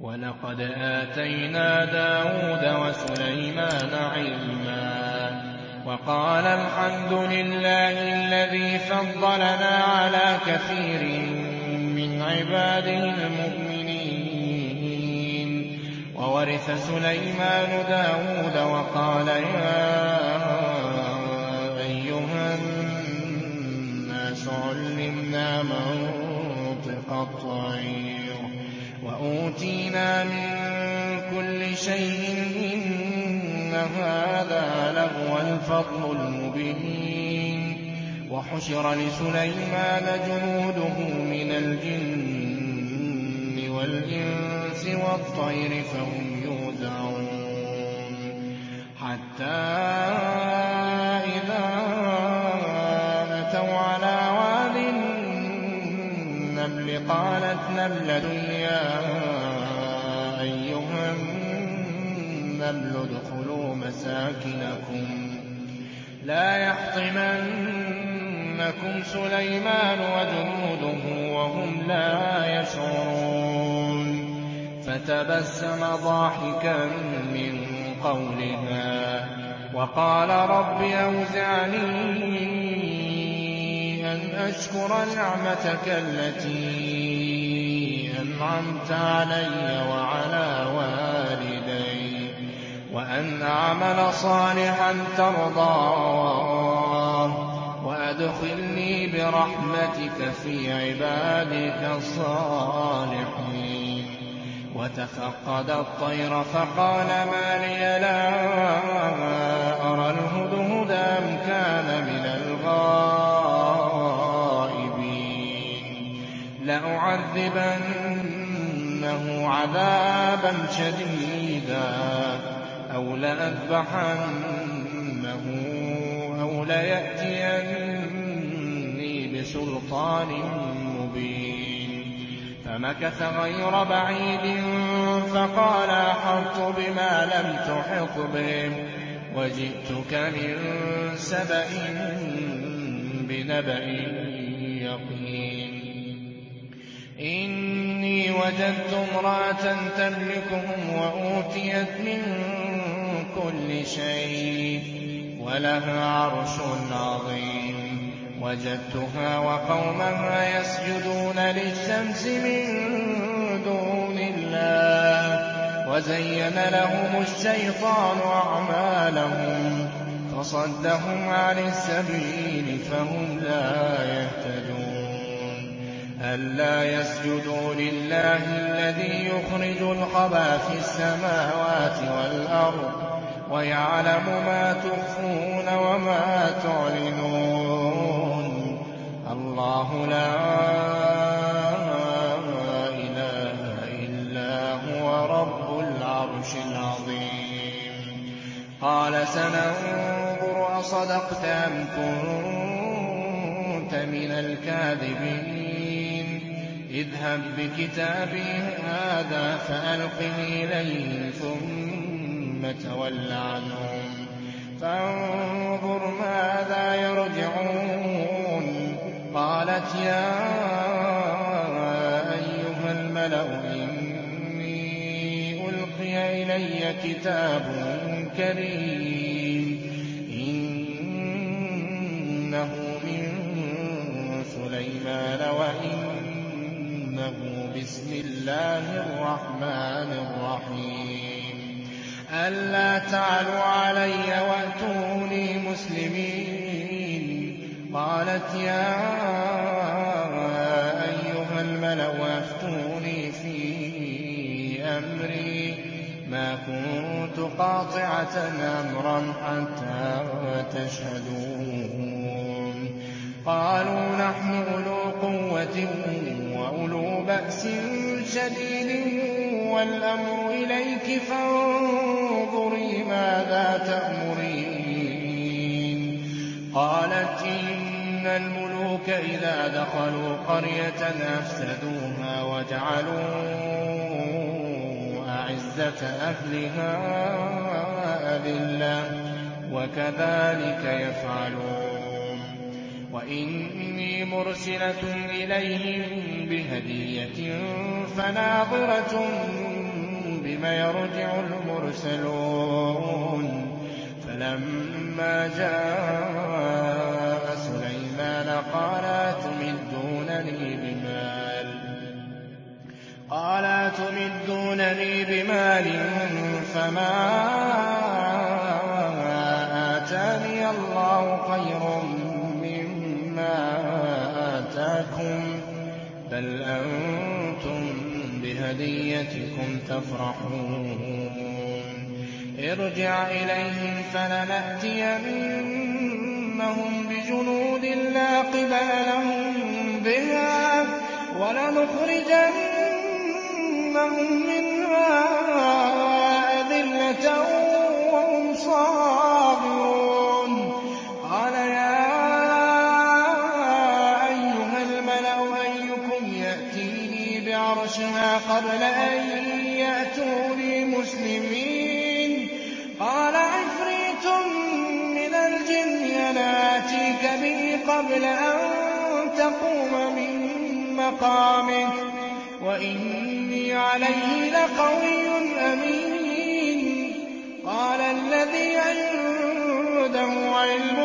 وَلَقَدْ آتَيْنَا دَاوُودَ وَسُلَيْمَانَ عِلْمًا ۖ وَقَالَا الْحَمْدُ لِلَّهِ الَّذِي فَضَّلَنَا عَلَىٰ كَثِيرٍ مِّنْ عِبَادِهِ الْمُؤْمِنِينَ. وَوَرِثَ سُلَيْمَانُ دَاوُودَ ۖ وَقَالَ يَا أَيُّهَا النَّاسُ عُلِّمْنَا مَنطِقَ الطَّيْرِ. وَأُوتِينَا مِن كُلِّ شَيْءٍ ۖ إِنَّ هَٰذَا لَهُوَ الْفَضْلُ الْمُبِينُ. وَحُشِرَ لِسُلَيْمَانَ جُنُودُهُ مِنَ الْجِنِّ وَالْإِنسِ وَالطَّيْرِ فَهُمْ يُوزَعُونَ. حَتَّىٰ إِذَا أَتَوْا عَلَىٰ وَادِ النَّمْلِ قَالَتْ نَمْلَةٌ يَا النَّمْلُ ادْخُلُوا مَسَاكِنَكُمْ. لَا يَحْطِمَنَّكُمْ سُلَيْمَانُ وَجُنُودُهُ وَهُمْ لَا يَشْعُرُونَ. فَتَبَسَّمَ ضَاحِكًا مِّن قَوْلِهَا وَقَالَ رَبِّ أَوْزِعْنِي أَنْ أَشْكُرَ نِعْمَتَكَ الَّتِي أَنْعَمْتَ عَلَيَّ وَأَنْ أَعْمَلَ صَالِحًا تَرْضَاهُ وَأَدْخِلْنِي بِرَحْمَتِكَ فِي عِبَادِكَ الصَّالِحِينَ. وَتَفَقَّدَ الطَّيْرَ فَقَالَ مَا لِيَ لَا أَرَى الْهُدْهُدَ أَمْ كَانَ مِنَ الْغَائِبِينَ. لَأُعَذِّبَنَّهُ عَذَابًا شَدِيدًا. أَوْ لَأَذْبَحَنَّهُ أَوْ لَيَأْتِيَنِّي بِسُلْطَانٍ مُّبِينٍ فَمَكَثَ غَيْرَ بَعِيدٍ فَقَالَ أَحَطتُ بِمَا لَمْ تُحِطْ بِهِ وَجِئْتُكَ مِن سَبَإٍ بِنَبَإٍ يَقِينٍ إِنِّي وَجَدتُّ امْرَأَةً تَمْلِكُهُمْ وَأُوتِيَتْ مِن كُلِّ شَيْءٍ وَلَهَا عَرْشٌ عَظِيمٌ. وَجَدتُّهَا وَقَوْمَهَا يَسْجُدُونَ لِلشَّمْسِ مِن دُونِ اللَّهِ. وَزَيَّنَ لَهُمُ الشَّيْطَانُ أَعْمَالَهُمْ فَصَدَّهُمْ عَنِ السَّبِيلِ فَهُمْ لَا يَهْتَدُونَ. أَلَّا يَسْجُدُوا لِلَّهِ الَّذِي يُخْرِجُ الْخَبَىٰ فِي السَّمَاوَاتِ وَالْأَرْضِ وَيَعْلَمُ مَا تُخْفُونَ وَمَا تُعْلِنُونَ. اللَّهُ لَا إِلَٰهَ إِلَّا هُوَ رَبُّ الْعَرْشِ الْعَظِيمِ. قَالَ سَنَنظُرُ أَصَدَقْتَ أَمْ كُنتَ مِنَ الْكَاذِبِينَ. اذْهَب بِّكِتَابِي هَٰذَا فَأَلْقِهْ إِلَيْهِمْ ثُمَّ تَوَلَّ عَنْهُمْ فَانظُرْ مَاذَا يَرْجِعُونَ قَالَتْ يَا أَيُّهَا الْمَلَأُ إِنِّي أُلْقِيَ إِلَيَّ كِتَابٌ كَرِيمٌ إِنَّهُ مِن سُلَيْمَانَ وَإِنَّهُ بِسْمِ اللَّهِ الرَّحْمَٰنِ الرَّحِيمِ أَلَّا تَعْلُوا عَلَيَّ وَأْتُونِي مُسْلِمِينَ. قَالَتْ يَا أَيُّهَا الْمَلَأُ أَفْتُونِي فِي أَمْرِي. مَا كُنتُ قَاطِعَةً أَمْرًا حَتَّىٰ تَشْهَدُونِ. قَالُوا نَحْنُ أُولُو قُوَّةٍ وَأُولُو بَأْسٍ شَدِيدٍ. وَالْأَمْرُ إِلَيْكِ فَانظُرِي مَاذَا تَأْمُرِينَ. قَالَتْ إِنَّ الْمُلُوكَ إِذَا دَخَلُوا قَرْيَةً أَفْسَدُوهَا وَجَعَلُوا أَعِزَّةَ أَهْلِهَا أَذِلَّةً ۖ وَكَذَٰلِكَ يَفْعَلُونَ. وَإِنِّي مُرْسِلَةٌ إِلَيْهِم بِهَدِيَّةٍ فَنَاظِرَةٌ إِلَيْهِمْ يَرْجِعُ الْمُرْسَلُونَ. فَلَمَّا جَاءَ سُلَيْمَانَ قَالَ أَتُمِدُّونَنِي بِمَالٍ فَمَا آتَانِيَ اللَّهُ خَيْرٌ آتَاكُم ۖ بَلْ أَنتُم بِهَدِيَّتِكُمْ تَفْرَحُونَ ارْجِعْ إِلَيْهِمْ فَلَنَأْتِيَنَّهُم بِجُنُودٍ لَّا قِبَلَ لَهُم بِهَا وَلَنُخْرِجَنَّهُم مِّنْهَا أَذِلَّةً وَهُمْ صَاغِرُونَ قَبْلَ أَن يَأْتُونِي مُسْلِمِينَ قَالَ عِفْرِيتٌ مِّنَ الْجِنِّ أَنَا آتِيكَ بِهِ قَبْلَ أَن تَقُومَ مِن مَّقَامِكَ. وَإِنِّي عَلَيْهِ لَقَوِيٌّ أَمِينٌ. قَالَ الَّذِي عِندَهُ عِلْمٌ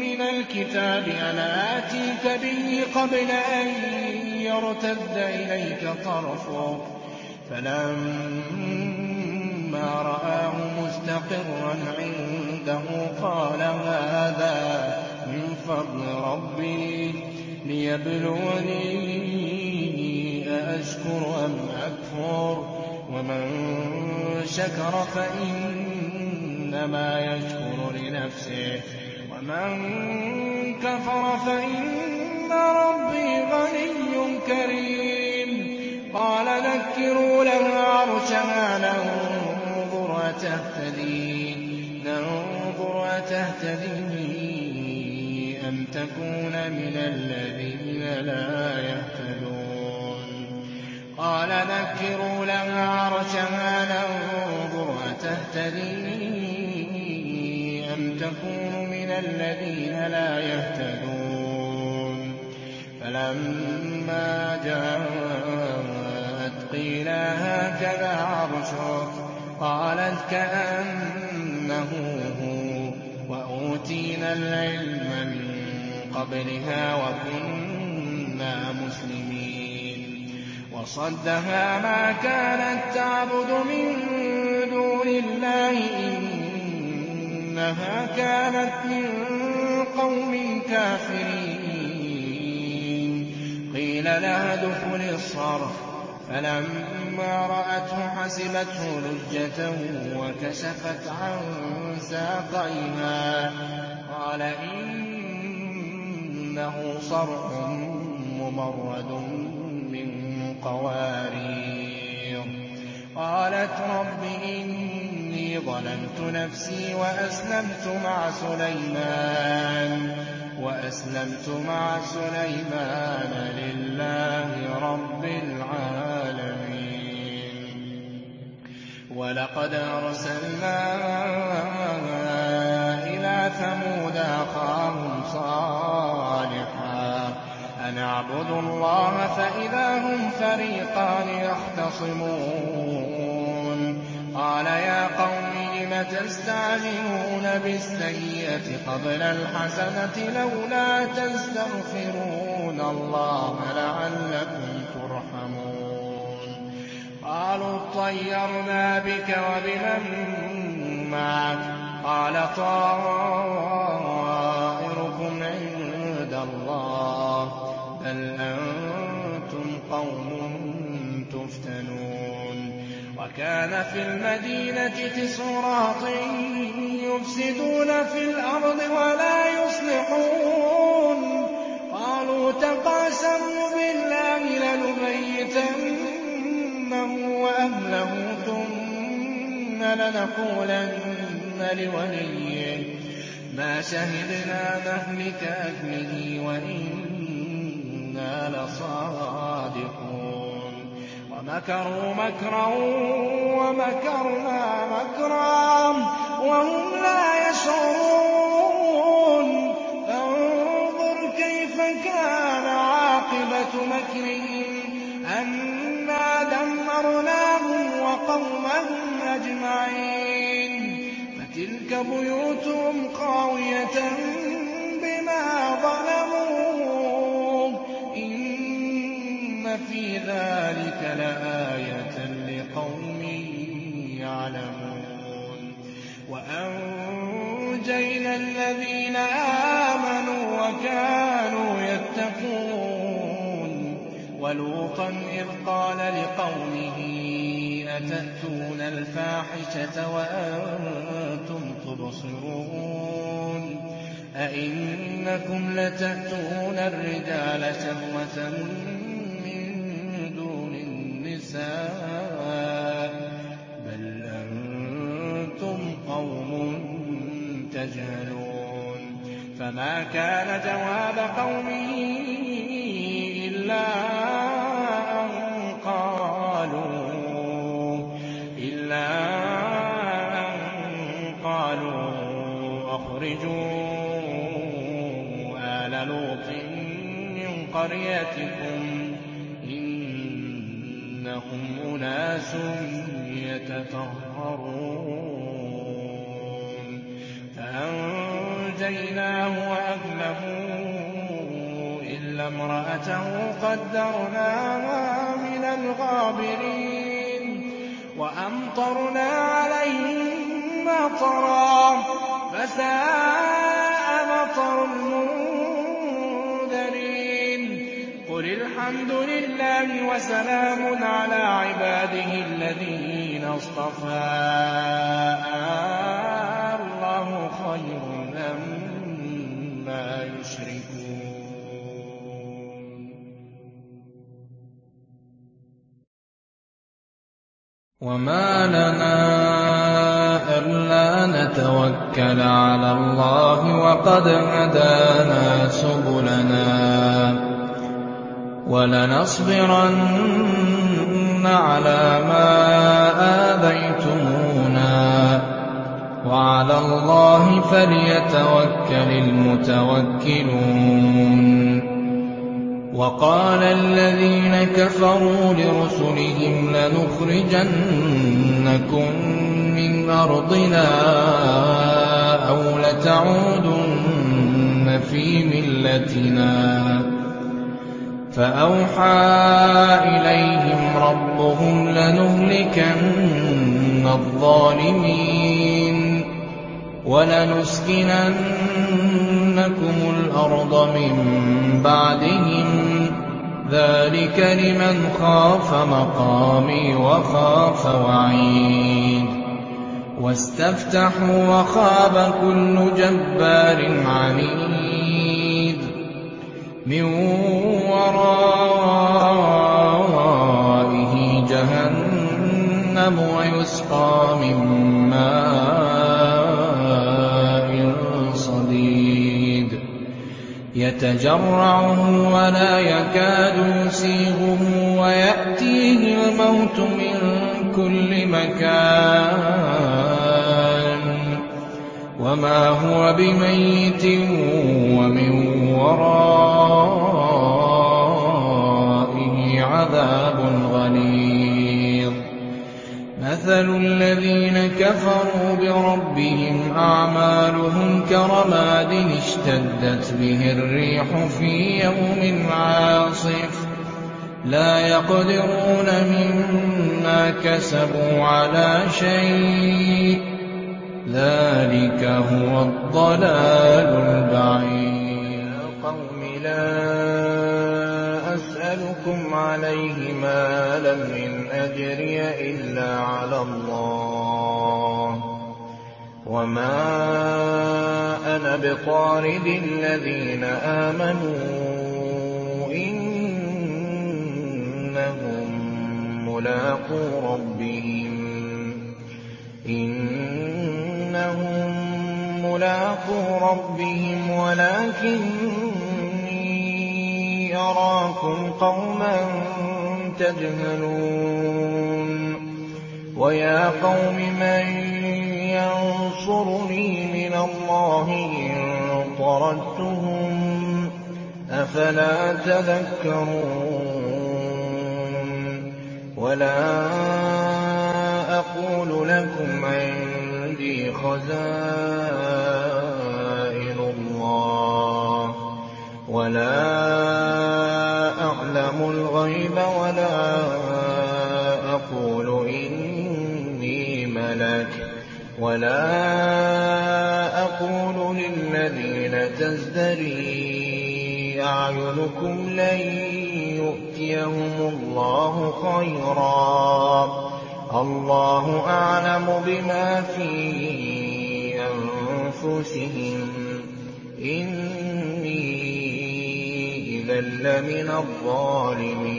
مِّنَ الْكِتَابِ أَنَا آتِيكَ بِهِ قَبْلَ أَن يَرْتَدَّ إِلَيْكَ طَرْفُكَ ۚ فَلَمَّا رَآهُ مُسْتَقِرًّا عِندَهُ قَالَ هَٰذَا مِن فَضْلِ رَبِّي لِيَبْلُوَنِي أَأَشْكُرُ أَمْ أَكْفُرُ ۖ؟ وَمَن شَكَرَ فَإِنَّمَا يَشْكُرُ لِنَفْسِهِ ۖ. وَمَن كَفَرَ فَإِنَّ رَبِّي غَنِيٌّ كَرِيمٌ. قَالَ نَكِّرُوا لَهَا عَرْشَهَا نَنظُرْ أَتَهْتَدِي أَمْ تَكُونَ مِنَ الَّذِينَ لَا يَهْتَدُونَ. قَالَ نَكِّرُوا لَهَا عَرْشَهَا نَنظُرْ أَتَهْتَدِي أَمْ تَكُونُ مِنَ الَّذِينَ لَا يَهْتَدُونَ. فَلَمَّا جَاءَتْ قِيلَ هَٰكَذَا عَرْشُكِ ۖ قَالَتْ كَأَنَّهُ هُوَ ۚ وَأُوتِينَا الْعِلْمَ مِن قَبْلِهَا وَكُنَّا مُسْلِمِينَ. وَصَدَّهَا مَا كَانَت تَّعْبُدُ مِن دُونِ اللَّهِ ۖ إِنَّهَا كَانَتْ مِن قَوْمٍ كَافِرِينَ. قِيلَ لَهَا ادْخُلِي الصَّرْحَ ۖ فَلَمَّا رَأَتْهُ حَسِبَتْهُ لُجَّةً وَكَشَفَتْ عَن سَاقَيْهَا ۚ. قَالَ إِنَّهُ صَرْحٌ مُّمَرَّدٌ مِّن قَوَارِيرَ. قَالَتْ رَبِّ إِنِّي ظَلَمْتُ نَفْسِي وَأَسْلَمْتُ مَعَ سُلَيْمَانَ. لِلَّهِ رَبِّ الْعَالَمِينَ. وَلَقَدْ أَرْسَلْنَا إِلَىٰ ثَمُودَ أَخَاهُمْ صَالِحًا أَنِ اعْبُدُوا اللَّهَ فَإِذَا هُمْ فَرِيقَانِ يَخْتَصِمُونَ. قَالَ يَا قَوْمِ لِمَ تَسْتَعْجِلُونَ بِالسَّيِّئَةِ قَبْلَ الْحَسَنَةِ ۖ لَوْلَا تَسْتَغْفِرُونَ اللَّهَ لَعَلَّكُمْ تُرْحَمُونَ. قَالُوا اطَّيَّرْنَا بِكَ وَبِمَن مَّعَكَ ۚ. قَالَ طَائِرُكُمْ عِندَ اللَّهِ ۖ. بَلْ أَنتُمْ قَوْمٌ وَكَانَ فِي الْمَدِينَةِ تِسْعُ رَهْطٍ يُفْسِدُونَ فِي الْأَرْضِ وَلَا يُصْلِحُونَ. قَالُوا تَقَاسَمُوا بِاللَّهِ لَنُبَيِّتَنَّهُ وَأَهْلَهُ ثُمَّ لَنَقُولَنَّ لِوَلِيِّهِ. مَا شَهِدْنَا مَهْلِكَ أَهْلِهِ وَإِنَّا لَصَادِقُونَ. وَمَكَرُوا مَكْرًا وَمَكَرْنَا مَكْرًا وَهُمْ لَا يَشْعُرُونَ. فَانظُرْ كَيْفَ كَانَ عَاقِبَةُ مَكْرِهِمْ أَنَّا دَمَّرْنَاهُمْ وَقَوْمَهُمْ أَجْمَعِينَ. فَتِلْكَ بُيُوتُهُمْ خَاوِيَةً بِمَا ظَلَمُوا ۗ فِي ذَٰلِكَ لَآيَةً لِّقَوْمٍ يَعْلَمُونَ. وَأَنجَيْنَا الَّذِينَ آمَنُوا وَكَانُوا يَتَّقُونَ. وَلُوطًا إِذْ قَالَ لِقَوْمِهِ أَتَأْتُونَ الْفَاحِشَةَ وَأَنتُمْ تُبْصِرُونَ؟ أَئِنَّكُمْ لَتَأْتُونَ الرِّجَالَ شَهْوَةً النِّسَاءِ ۚ بَلْ أَنتُمْ قَوْمٌ تَجْهَلُونَ. فَمَا كَانَ جَوَابَ قَوْمِهِ إِلَّا أَن قَالُوا أَخْرِجُوا آلَ لُوطٍ مِّن قَرْيَتِكُمْ ۖ. يَتَطَهَّرُونَ. فَأَنجَيْنَاهُ وَأَهْلَهُ إِلَّا امْرَأَتَهُ قَدَّرْنَاهَا مِنَ الْغَابِرِينَ. وَأَمْطَرْنَا عَلَيْهِم مَّطَرًا ۖ فَسَاءَ مَطَرُ الْمُنذَرِينَ قُلِ الْحَمْدُ لِلَّهِ وَسَلَامٌ عَلَىٰ عِبَادِهِ الَّذِينَ اصْطَفَىٰ. آللَّهُ خَيْرٌ أَمَّا يُشْرِكُونَ. وَمَا لَنَا أَلَّا نَتَوَكَّلَ عَلَى اللَّهِ وَقَدْ هَدَانَا سُبُلَنَا ۚ. وَلَنَصْبِرَنَّ عَلَىٰ مَا آذَيْتُمُونَا ۚ. وَعَلَى اللَّهِ فَلْيَتَوَكَّلِ الْمُتَوَكِّلُونَ. وَقَالَ الَّذِينَ كَفَرُوا لِرُسُلِهِمْ لَنُخْرِجَنَّكُم مِّنْ أَرْضِنَا أَوْ لَتَعُودُنَّ فِي مِلَّتِنَا ۖ. فَأَوْحَىٰ إِلَيْهِمْ رَبُّهُمْ لَنُهْلِكَنَّ الظَّالِمِينَ وَلَنُسْكِنَنَّكُمُ الْأَرْضَ مِن بَعْدِهِمْ ۚ. ذَٰلِكَ لِمَنْ خَافَ مَقَامِي وَخَافَ وَعِيدِ. وَاسْتَفْتَحُوا وَخَابَ كُلُّ جَبَّارٍ عَنِيدٍ. مِّن وَرَائِهِ جَهَنَّمُ وَيُسْقَىٰ مِن مَّاءٍ صَدِيدٍ. يَتَجَرَّعُهُ وَلَا يَكَادُ يُسِيغُهُ وَيَأْتِيهِ الْمَوْتُ مِن كُلِّ مَكَانٍ. وَمَا هُوَ بِمَيِّتٍ وَمِن وَرَائِهِ عَذَابٌ غَلِيظٌ مَّثَلُ الَّذِينَ كَفَرُوا بِرَبِّهِمْ أَعْمَالُهُمْ كَرَمَادٍ اشْتَدَّتْ بِهِ الرِّيحُ فِي يَوْمٍ عَاصِفٍ ۖ لَّا يَقْدِرُونَ مِمَّا كَسَبُوا عَلَىٰ شَيْءٍ ۚ ذَٰلِكَ هُوَ الضَّلَالُ الْبَعِيدُ أَسْأَلُكُمْ عَلَيْهِ مَالًا ۖ إِنْ أَجْرِيَ إِلَّا عَلَى اللَّهِ ۚ. وَمَا أَنَا بِطَارِدِ الَّذِينَ آمَنُوا ۚ إِنَّهُم مُّلَاقُو رَبِّهِمْ. وَلَٰكِنِّي أَرَاكُمْ قَوْمًا تَجْهَلُونَ. وَيَا قَوْمِ مَن يَنصُرُنِي مِنَ اللَّهِ إِن طَرَدتُّهُمْ ۚ أَفَلَا تَذَكَّرُونَ. أَقُولُ لَكُمْ عِندِي خَزَائِنُ اللَّهِ. وَلَا وَلَا أَقُولُ لِلَّذِينَ تَزْدَرِي أَعْيُنُكُمْ لَن يُؤْتِيَهُمُ اللَّهُ خَيْرًا ۖ. اللَّهُ أَعْلَمُ بِمَا فِي أَنفُسِهِمْ ۖ. إِنِّي إِذًا لَّمِنَ الظَّالِمِينَ.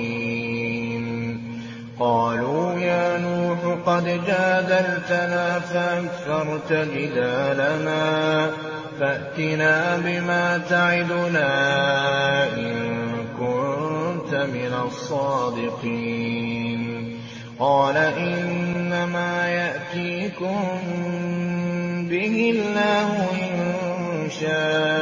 قَدْ جَادَلْتَنَا فَأَكْثَرْتَ جِدَالَنَا. فَأْتِنَا بِمَا تَعِدُنَا إِن كُنتَ مِنَ الصَّادِقِينَ. قَالَ إِنَّمَا يَأْتِيكُم بِهِ اللَّهُ إِن شَاءَ ۖ.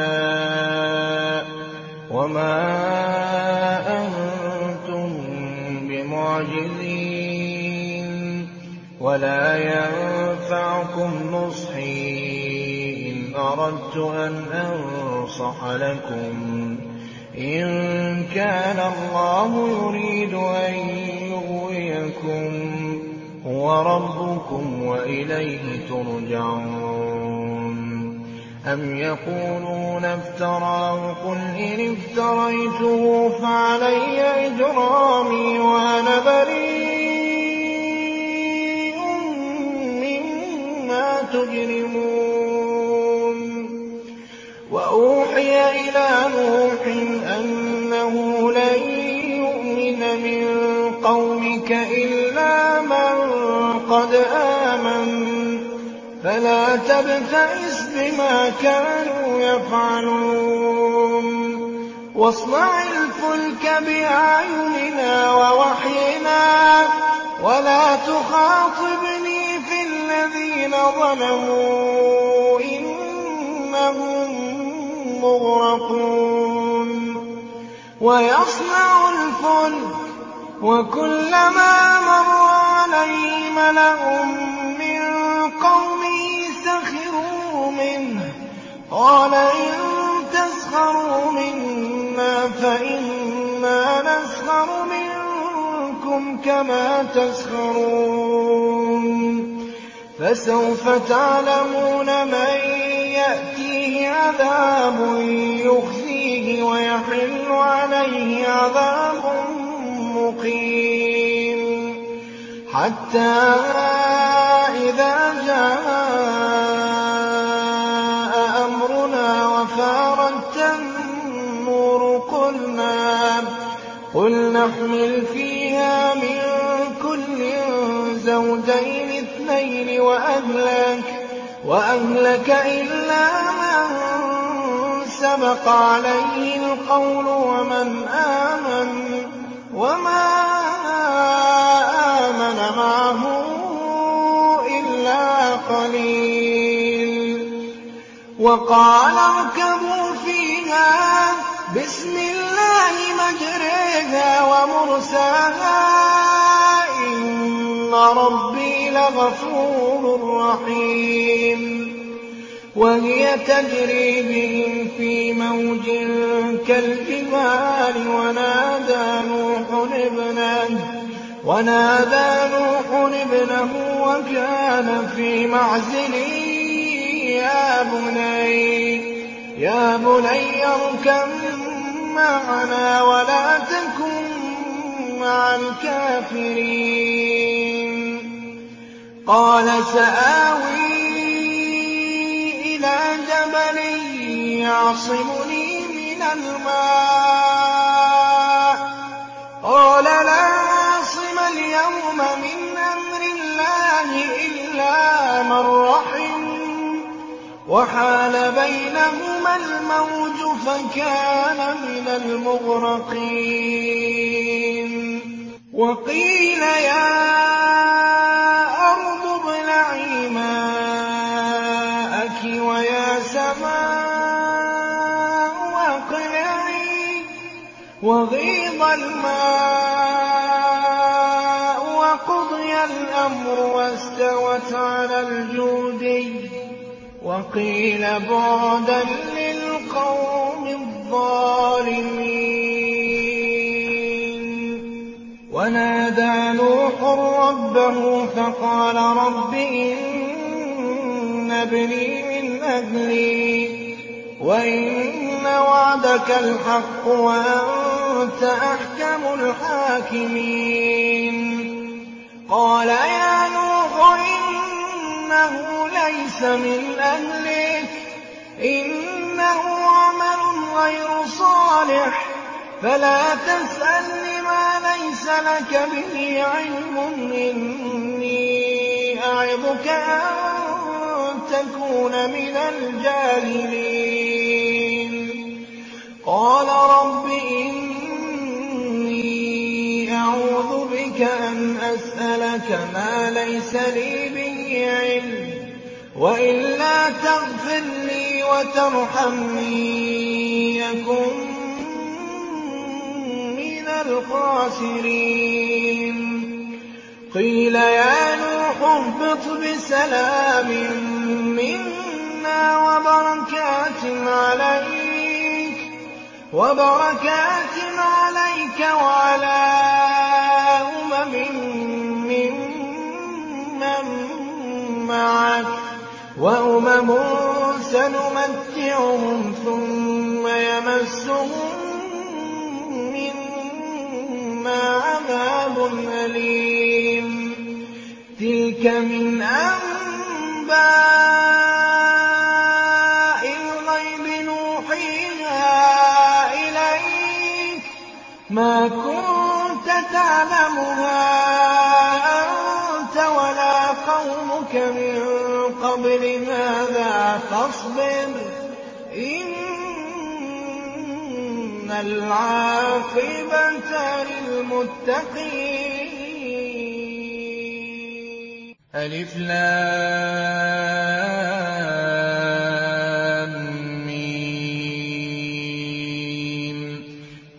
وَلَا يَنفَعُكُمْ نُصْحِي إِنْ أَرَدتُّ أَنْ أَنصَحَ لَكُمْ إِن كَانَ اللَّهُ يُرِيدُ أَن يُغْوِيَكُمْ هُوَ رَبُّكُمْ وَإِلَيْهِ تُرْجَعُونَ أَمْ يَقُولُونَ افْتَرَاهُ ۖ قُلْ إِنِ افْتَرَيْتُهُ فَعَلَيَّ إِجْرَامِي وَأَنَا بَرِيءٌ تُجْرِمُونَ. وَأُوحِيَ إِلَىٰ نُوحٍ أَنَّهُ لَن يُؤْمِنَ مِن قَوْمِكَ إِلَّا مَن قَدْ آمَنَ. فَلَا تَبْتَئِسْ بِمَا كَانُوا يَفْعَلُونَ. وَاصْنَعِ الْفُلْكَ بِأَعْيُنِنَا وَوَحْيِنَا وَلَا تُخَاطِبْنِي ظَلَمُوا إِنَّهُم مُّغْرَقُونَ وَيَصْنَعُ الْفُلْكَ وَكُلَّمَا مَرَّ عَلَيْهِ مَلَأٌ مِّن قَوْمِهِ سَخِرُوا مِنْهُ ۚ قَالَ إِن تَسْخَرُوا مِنَّا فَإِنَّا نَسْخَرُ مِنكُمْ كَمَا تَسْخَرُونَ فَسَوْفَ تَعْلَمُونَ مَن يَأْتِيهِ عَذَابٌ يُخْزِيهِ وَيَحِلُّ عَلَيْهِ عَذَابٌ مُّقِيمٌ. حَتَّىٰ إِذَا جَاءَ أَمْرُنَا وَفَارَتِ النُّورُ قُلْ نَحْمِلْ فِيهَا مِن كُلٍّ زَوْجَيْنِ وَأَهْلَكَ إِلَّا مَن سَبَقَ عَلَيْهِ الْقَوْلُ وَمَنْ آمَنَ وَمَا آمَنَ مَعَهُ إِلَّا قَلِيلٌ. وَقَالَ ارْكَبُوا فِيهَا بِسْمِ اللَّهِ مَجْرَاهَا وَمُرْسَاهَا ۚ إِنَّ رَبِّي لَغَفُورٌ رَّحِيمٌ وَهِيَ تَجْرِي بِهِمْ فِي مَوْجٍ كَالْجِبَالِ وَنَادَىٰ نُوحٌ ابْنَهُ وَكَانَ فِي مَعْزِلٍ. يَا بُنَيَّ ارْكَب مَّعَنَا وَلَا تَكُن مَّعَ الْكَافِرِينَ. قَالَ سَآوِي إِلَىٰ جَبَلٍ يَعْصِمُنِي مِنَ الْمَاءِ ۚ. قَالَ لَا عَاصِمَ الْيَوْمَ مِنْ أَمْرِ اللَّهِ إِلَّا مَن رَّحِمَ ۚ. وَحَالَ بَيْنَهُمَا الْمَوْجُ فَكَانَ مِنَ الْمُغْرَقِينَ. وَاسْتَوَتْ عَلَى الْجُودِيِّ وَقِيلَ بُعْدًا لِّلْقَوْمِ الظَّالِمِينَ. وَنَادَىٰ نُوحٌ رَّبَّهُ فَقَالَ رَبِّ إِنَّ ابْنِي مِنْ أَهْلِي وَإِنَّ وَعْدَكَ الْحَقُّ وَأَنتَ أَحْكَمُ الْحَاكِمِينَ. قَالَ يَا لَيْسَ مِنْ أَهْلِكَ ۖ إِنَّهُ عَمَلٌ غَيْرُ صَالِحٍ. فَلَا تَسْأَلْنِ مَا لَيْسَ لَكَ بِهِ عِلْمٌ ۖ. إِنِّي أَعِظُكَ أَن تَكُونَ مِنَ الْجَاهِلِينَ. قَالَ رَبِّ إِنِّي أَعُوذُ بِكَ أَنْ أَسْأَلَكَ مَا لَيْسَ لِي بِهِ عِلْمٌ ۖ. وَإِلَّا تَغْفِرْ لِي وَتَرْحَمْنِي أَكُن مِّنَ الْخَاسِرِينَ. قِيلَ يَا نُوحُ اهْبِطْ بِسَلَامٍ مِّنَّا وَبَرَكَاتٍ عَلَيْكَ سَنُمَتِّعُهُمْ ثُمَّ يَمَسُّهُم مِّنَّا عَذَابٌ أَلِيمٌ. تِلْكَ مِنْ أَنبَاءِ الْغَيْبِ نُوحِيهَا إِلَيْكَ ۖ. مَا كُنتَ تَعْلَمُهَا أَنتَ وَلَا قَوْمُكَ مِن قَبْلِ هَٰذَا ۖ فَاصْبِرْ ۖ؟ إِنَّ الْعَاقِبَةَ لِلْمُتَّقِينَ.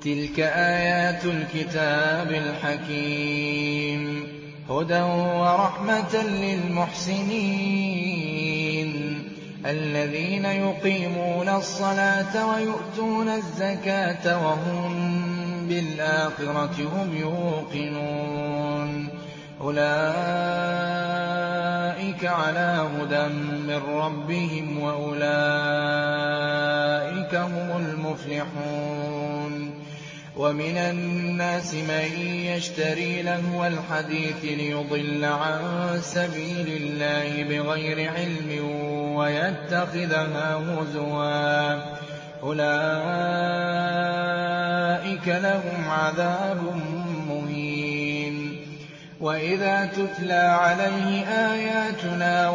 تِلْكَ آيَاتُ الْكِتَابِ الْحَكِيمِ. هُدًى وَرَحْمَةً لِّلْمُحْسِنِينَ. الَّذِينَ يُقِيمُونَ الصَّلَاةَ وَيُؤْتُونَ الزَّكَاةَ وَهُم بِالْآخِرَةِ هُمْ يُوقِنُونَ. أُولَٰئِكَ عَلَىٰ هُدًى مِّن رَّبِّهِمْ ۖ وَأُولَٰئِكَ هُمُ الْمُفْلِحُونَ. وَمِنَ النَّاسِ مَن يَشْتَرِي لَهْوَ الْحَدِيثِ لِيُضِلَّ عَن سَبِيلِ اللَّهِ بِغَيْرِ عِلْمٍ وَيَتَّخِذَهَا هُزُوًا ۚ. أُولَٰئِكَ لَهُمْ عَذَابٌ مُّهِينٌ. وَإِذَا تُتْلَىٰ عَلَيْهِ آيَاتُنَا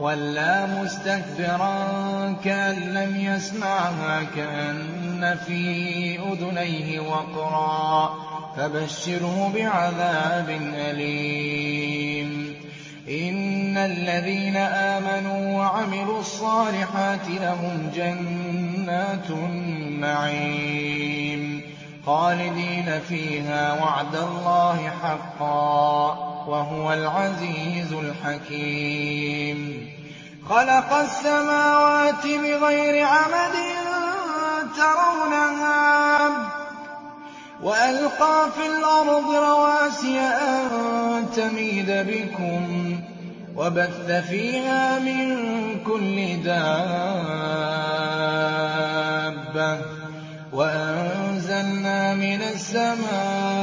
وَلَّىٰ مُسْتَكْبِرًا كَأَن لَّمْ يَسْمَعْهَا كَأَنَّ فِي أُذُنَيْهِ وَقْرًا ۖ فَبَشِّرْهُ بِعَذَابٍ أَلِيمٍ إِنَّ الَّذِينَ آمَنُوا وَعَمِلُوا الصَّالِحَاتِ لَهُمْ جَنَّاتُ النَّعِيمِ خَالِدِينَ فِيهَا ۖ وَعْدَ اللَّهِ حَقًّا ۚ وَهُوَ الْعَزِيزُ الْحَكِيمُ. خَلَقَ السَّمَاوَاتِ بِغَيْرِ عَمَدٍ تَرَوْنَهَا ۖ وَأَلْقَىٰ فِي الْأَرْضِ رَوَاسِيَ أَن تَمِيدَ بِكُمْ ۖ وَبَثَّ فِيهَا مِن كُلِّ دَابَّةٍ ۚ وَأَنزَلْنَا مِنَ السَّمَاءِ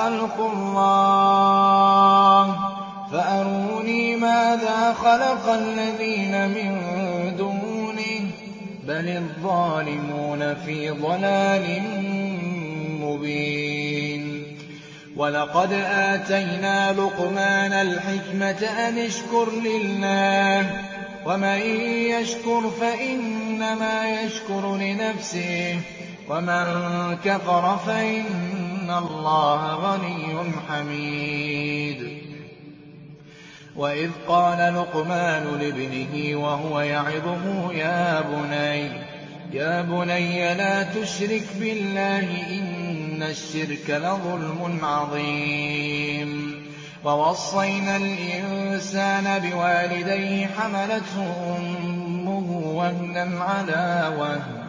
خَلْقُ اللَّهِ فَأَرُونِي مَاذَا خَلَقَ الَّذِينَ مِن دُونِهِ ۚ بَلِ الظَّالِمُونَ فِي ضَلَالٍ مُّبِينٍ. وَلَقَدْ آتَيْنَا لُقْمَانَ الْحِكْمَةَ أَنِ اشْكُرْ لِلَّهِ ۚ وَمَن يَشْكُرْ فَإِنَّمَا يَشْكُرُ لِنَفْسِهِ ۖ وَمَن كَفَرَ فَإِنَّ اللَّهَ غَنِيٌّ حَمِيدٌ. وَإِذْ قَالَ لُقْمَانُ لِابْنِهِ وَهُوَ يَعِظُهُ يَا بُنَيَّ لَا تُشْرِكْ بِاللَّهِ ۖ إِنَّ الشِّرْكَ لَظُلْمٌ عَظِيمٌ. وَوَصَّيْنَا الْإِنسَانَ بِوَالِدَيْهِ حَمَلَتْهُ أُمُّهُ وَهْنًا عَلَىٰ وَهْنٍ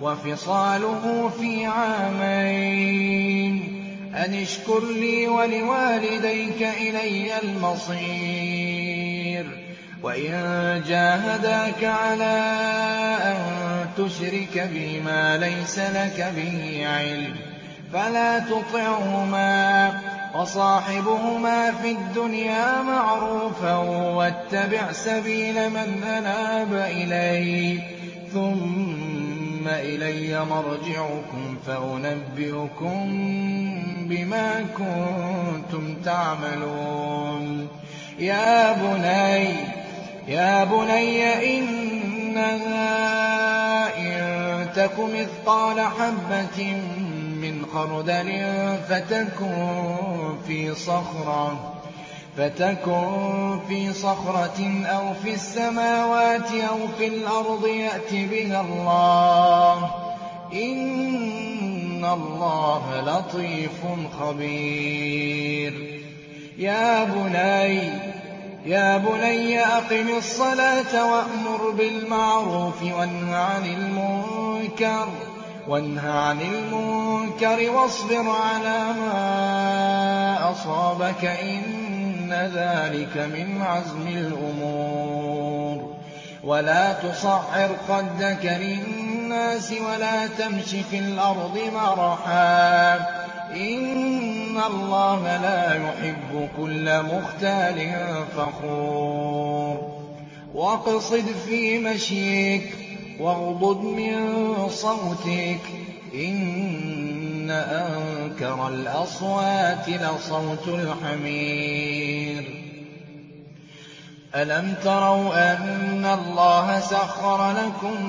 وَفِصَالُهُ فِي عَامَيْنِ. أَنِ اشْكُرْ لِي وَلِوَالِدَيْكَ إِلَيَّ الْمَصِيرُ. وَإِن جَاهَدَاكَ عَلَىٰ أَن تُشْرِكَ بِي مَا لَيْسَ لَكَ بِهِ عِلْمٌ. فَلَا تُطِعْهُمَا ۖ وَصَاحِبْهُمَا فِي الدُّنْيَا مَعْرُوفًا وَاتَّبِعْ سَبِيلَ مَنْ أَنَابَ إِلَيَّ ۚ ثُمَّ إِلَيَّ مَرْجِعُكُمْ فَأُنَبِّئُكُم بِمَا كُنتُمْ تَعْمَلُونَ. يَا بُنَيَّ إِنَّهَا إِن تَكُ مِثْقَالَ حَبَّةٍ مِّنْ خَرْدَلٍ فَتَكُن فِي صَخْرَةٍ. أَوْ فِي السَّمَاوَاتِ أَوْ فِي الْأَرْضِ يَأْتِ بِهَا اللَّهُ ۚ. إِنَّ اللَّهَ لَطِيفٌ خَبِيرٌ. يَا بُنَيَّ أَقِمِ الصَّلَاةَ وَأْمُرْ بِالْمَعْرُوفِ وَانْهَ عَنِ الْمُنكَرِ وَاصْبِرْ عَلَىٰ مَا أَصَابَكَ ۖ إِنَّ ذَٰلِكَ مِنْ عَزْمِ الْأُمُورِ وَلَا تُصَعِّرْ خَدَّكَ لِلنَّاسِ وَلَا تَمْشِ فِي الْأَرْضِ مَرَحًا ۖ إِنَّ اللَّهَ لَا يُحِبُّ كُلَّ مُخْتَالٍ فَخُورٍ وَاقْصِدْ فِي مَشْيِكَ وَاغْضُضْ مِن صَوْتِكَ ۚ إِنَّ أَنكَرَ الْأَصْوَاتِ لَصَوْتُ الْحَمِيرِ. أَلَمْ تَرَوْا أَنَّ اللَّهَ سَخَّرَ لَكُم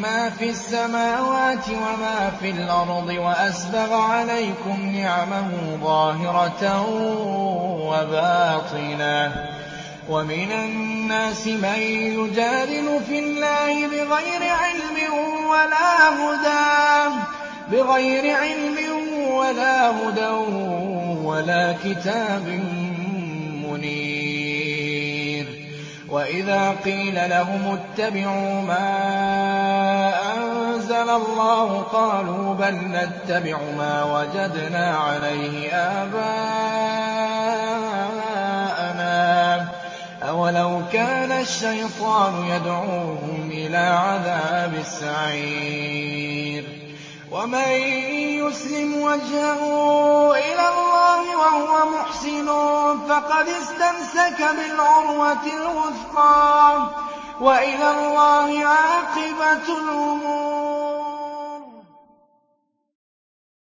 مَّا فِي السَّمَاوَاتِ وَمَا فِي الْأَرْضِ وَأَسْبَغَ عَلَيْكُمْ نِعَمَهُ ظَاهِرَةً وَبَاطِنَةً ۗ. وَمِنَ النَّاسِ مَن يُجَادِلُ فِي اللَّهِ بِغَيْرِ عِلْمٍ وَلَا هُدًى وَلَا كِتَابٍ مُّنِيرٍ. وَإِذَا قِيلَ لَهُمُ اتَّبِعُوا مَا أَنزَلَ اللَّهُ قَالُوا بَل نَّتَّبِعُ مَا وَجَدْنَا عَلَيْهِ آبَاءَنَا ۚ. أَوَلَوْ كَانَ الشَّيْطَانُ يَدْعُوهُمْ إِلَىٰ عَذَابِ السَّعِيرِ. وَمَن يُسْلِمْ وَجْهَهُ إِلَى اللَّهِ وَهُوَ مُحْسِنٌ فَقَدِ اسْتَمْسَكَ بِالْعُرْوَةِ الْوُثْقَىٰ ۗ. وَإِلَى اللَّهِ عَاقِبَةُ الْأُمُورِ.